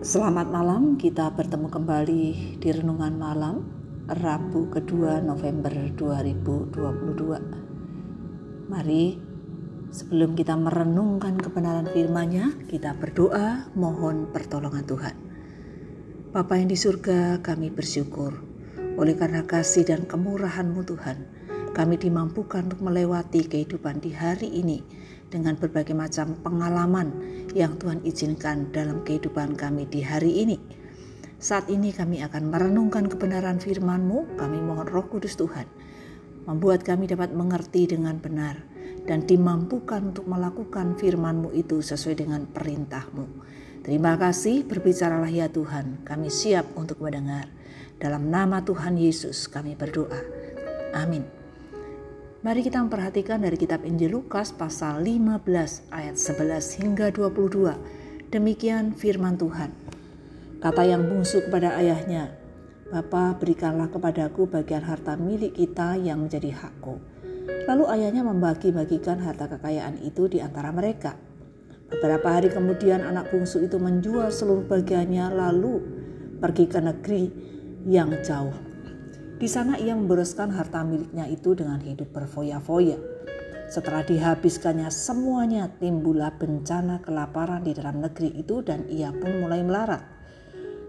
Selamat malam, kita bertemu kembali di Renungan Malam Rabu kedua November 2022 Mari sebelum kita merenungkan kebenaran firman-Nya, kita berdoa mohon pertolongan Tuhan. Bapa yang di surga kami bersyukur. Oleh karena kasih dan kemurahan-Mu Tuhan kami dimampukan untuk melewati kehidupan di hari ini dengan berbagai macam pengalaman yang Tuhan izinkan dalam kehidupan kami di hari ini. Saat ini kami akan merenungkan kebenaran firman-Mu, kami mohon roh kudus Tuhan, membuat kami dapat mengerti dengan benar dan dimampukan untuk melakukan firman-Mu itu sesuai dengan perintah-Mu. Terima kasih, berbicaralah ya Tuhan, kami siap untuk mendengar. Dalam nama Tuhan Yesus kami berdoa. Amin. Mari kita memperhatikan dari kitab Injil Lukas pasal 15 ayat 11 hingga 22. Demikian firman Tuhan. Kata yang bungsu kepada ayahnya, Bapa berikanlah kepadaku bagian harta milik kita yang menjadi hakku. Lalu ayahnya membagi-bagikan harta kekayaan itu di antara mereka. Beberapa hari kemudian anak bungsu itu menjual seluruh bagiannya lalu pergi ke negeri yang jauh di sana ia memboroskan harta miliknya itu dengan hidup berfoya-foya. Setelah dihabiskannya semuanya, timbullah bencana kelaparan di dalam negeri itu dan ia pun mulai melarat.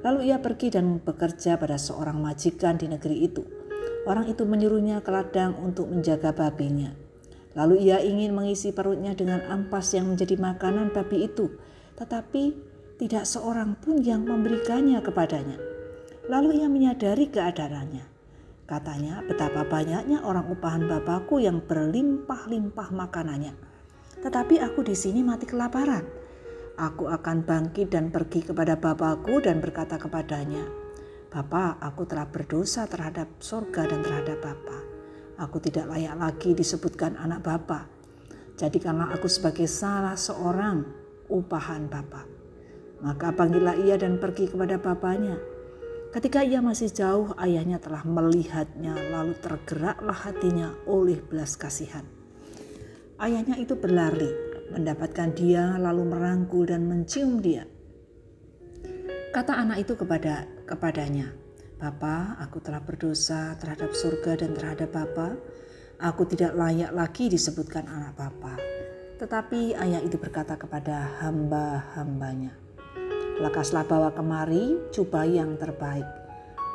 Lalu ia pergi dan bekerja pada seorang majikan di negeri itu. Orang itu menyuruhnya ke ladang untuk menjaga babinya. Lalu ia ingin mengisi perutnya dengan ampas yang menjadi makanan babi itu, tetapi tidak seorang pun yang memberikannya kepadanya. Lalu ia menyadari keadaannya. Katanya, betapa banyaknya orang upahan bapakku yang berlimpah-limpah makanannya. Tetapi aku di sini mati kelaparan. Aku akan bangkit dan pergi kepada bapakku dan berkata kepadanya, Bapa, aku telah berdosa terhadap sorga dan terhadap Bapa. Aku tidak layak lagi disebutkan anak Bapa. Jadikanlah aku sebagai salah seorang upahan Bapa. Maka panggillah ia dan pergi kepada bapaknya. Ketika ia masih jauh, ayahnya telah melihatnya, lalu tergeraklah hatinya oleh belas kasihan. Ayahnya itu berlari, mendapatkan dia, lalu merangkul dan mencium dia. Kata anak itu kepada kepadanya, Bapa, aku telah berdosa terhadap surga dan terhadap Bapa. Aku tidak layak lagi disebutkan anak Bapa. Tetapi ayah itu berkata kepada hamba-hambanya, Lekaslah bawa kemari jubah yang terbaik.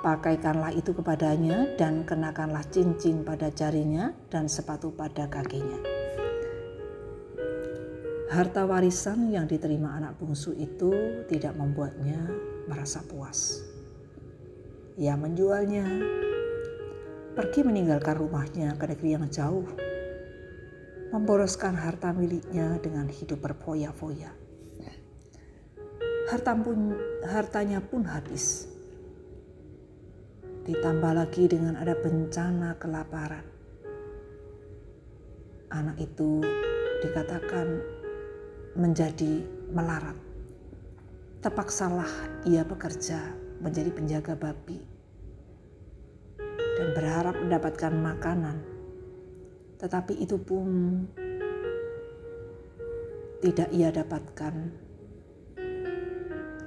Pakaikanlah itu kepadanya dan kenakanlah cincin pada jarinya dan sepatu pada kakinya. Harta warisan yang diterima anak bungsu itu tidak membuatnya merasa puas. Ia menjualnya, pergi meninggalkan rumahnya ke negeri yang jauh, memboroskan harta miliknya dengan hidup berfoya-foya harta pun, hartanya pun habis. Ditambah lagi dengan ada bencana kelaparan. Anak itu dikatakan menjadi melarat. Terpaksalah ia bekerja menjadi penjaga babi dan berharap mendapatkan makanan. Tetapi itu pun tidak ia dapatkan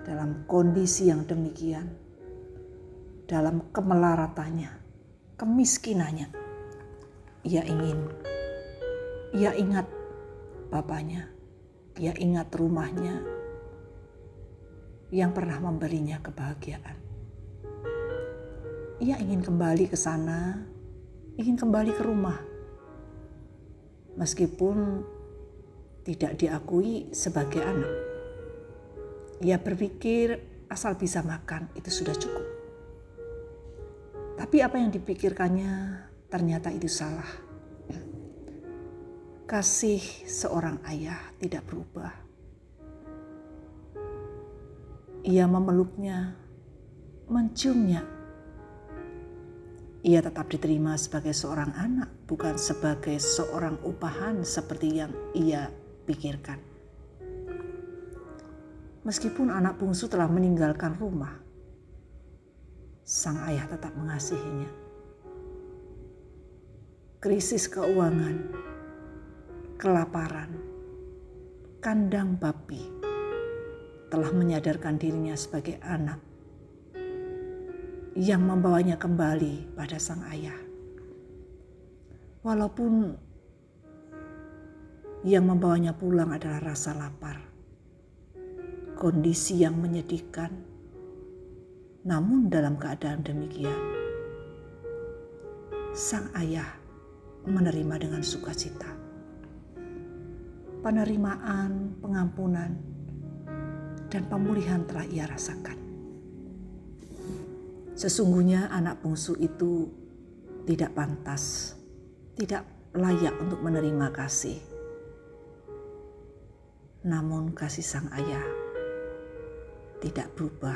dalam kondisi yang demikian, dalam kemelaratannya, kemiskinannya, ia ingin, ia ingat bapaknya, ia ingat rumahnya yang pernah memberinya kebahagiaan. Ia ingin kembali ke sana, ingin kembali ke rumah, meskipun tidak diakui sebagai anak. Ia berpikir asal bisa makan itu sudah cukup. Tapi apa yang dipikirkannya ternyata itu salah. Kasih seorang ayah tidak berubah. Ia memeluknya, menciumnya. Ia tetap diterima sebagai seorang anak, bukan sebagai seorang upahan seperti yang ia pikirkan. Meskipun anak bungsu telah meninggalkan rumah, sang ayah tetap mengasihinya. Krisis keuangan, kelaparan, kandang babi, telah menyadarkan dirinya sebagai anak yang membawanya kembali pada sang ayah. Walaupun yang membawanya pulang adalah rasa lapar, kondisi yang menyedihkan, namun dalam keadaan demikian, sang ayah menerima dengan sukacita. Penerimaan, pengampunan, dan pemulihan telah ia rasakan. Sesungguhnya anak bungsu itu tidak pantas, tidak layak untuk menerima kasih. Namun kasih sang ayah tidak berubah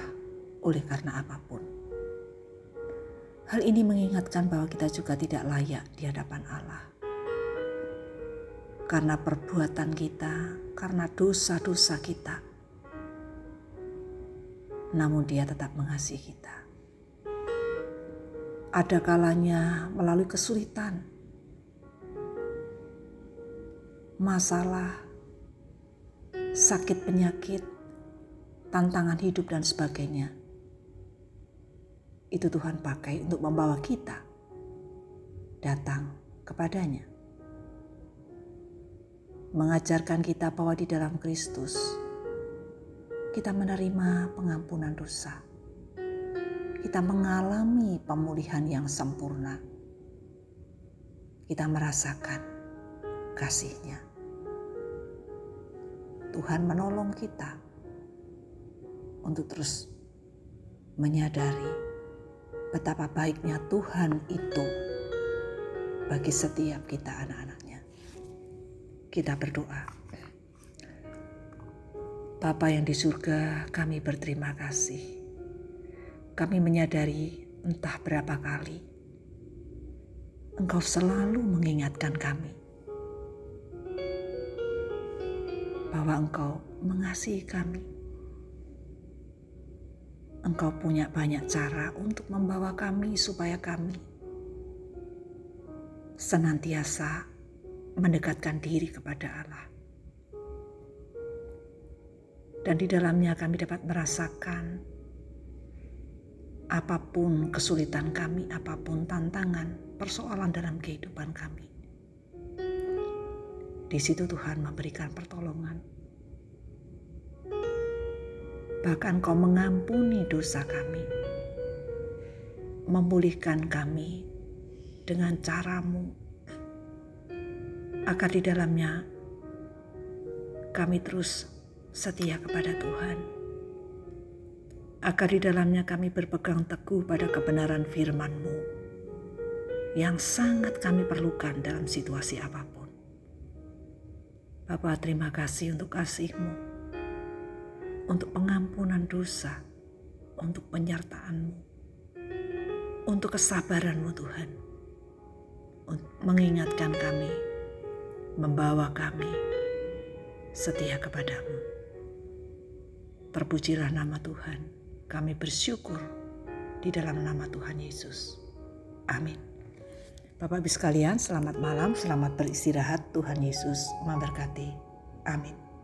oleh karena apa pun. Hal ini mengingatkan bahwa kita juga tidak layak di hadapan Allah. Karena perbuatan kita, karena dosa-dosa kita. Namun dia tetap mengasihi kita. Ada kalanya melalui kesulitan, masalah, sakit penyakit, tantangan hidup dan sebagainya itu Tuhan pakai untuk membawa kita datang kepadanya. Mengajarkan kita bahwa di dalam Kristus kita menerima pengampunan dosa. Kita mengalami pemulihan yang sempurna. Kita merasakan kasihnya. Tuhan menolong kita untuk terus menyadari betapa baiknya Tuhan itu bagi setiap kita anak-anaknya. Kita berdoa. Bapa yang di surga, kami berterima kasih. Kami menyadari entah berapa kali Engkau selalu mengingatkan kami bahwa Engkau mengasihi kami Engkau punya banyak cara untuk membawa kami supaya kami senantiasa mendekatkan diri kepada Allah. Dan di dalamnya kami dapat merasakan apa pun kesulitan kami, apa pun tantangan, persoalan dalam kehidupan kami. Di situ Tuhan memberikan pertolongan bahkan kau mengampuni dosa kami, memulihkan kami dengan caramu, agar di dalamnya kami terus setia kepada Tuhan, agar di dalamnya kami berpegang teguh pada kebenaran firman-Mu yang sangat kami perlukan dalam situasi apa pun. Bapak terima kasih untuk kasih-Mu untuk pengampunan dosa, untuk penyertaan-Mu, untuk kesabaran-Mu Tuhan, untuk mengingatkan kami, membawa kami setia kepadamu. Terpujilah nama Tuhan, kami bersyukur di dalam nama Tuhan Yesus. Amin. Bapak Ibu sekalian, selamat malam, selamat beristirahat. Tuhan Yesus memberkati. Amin.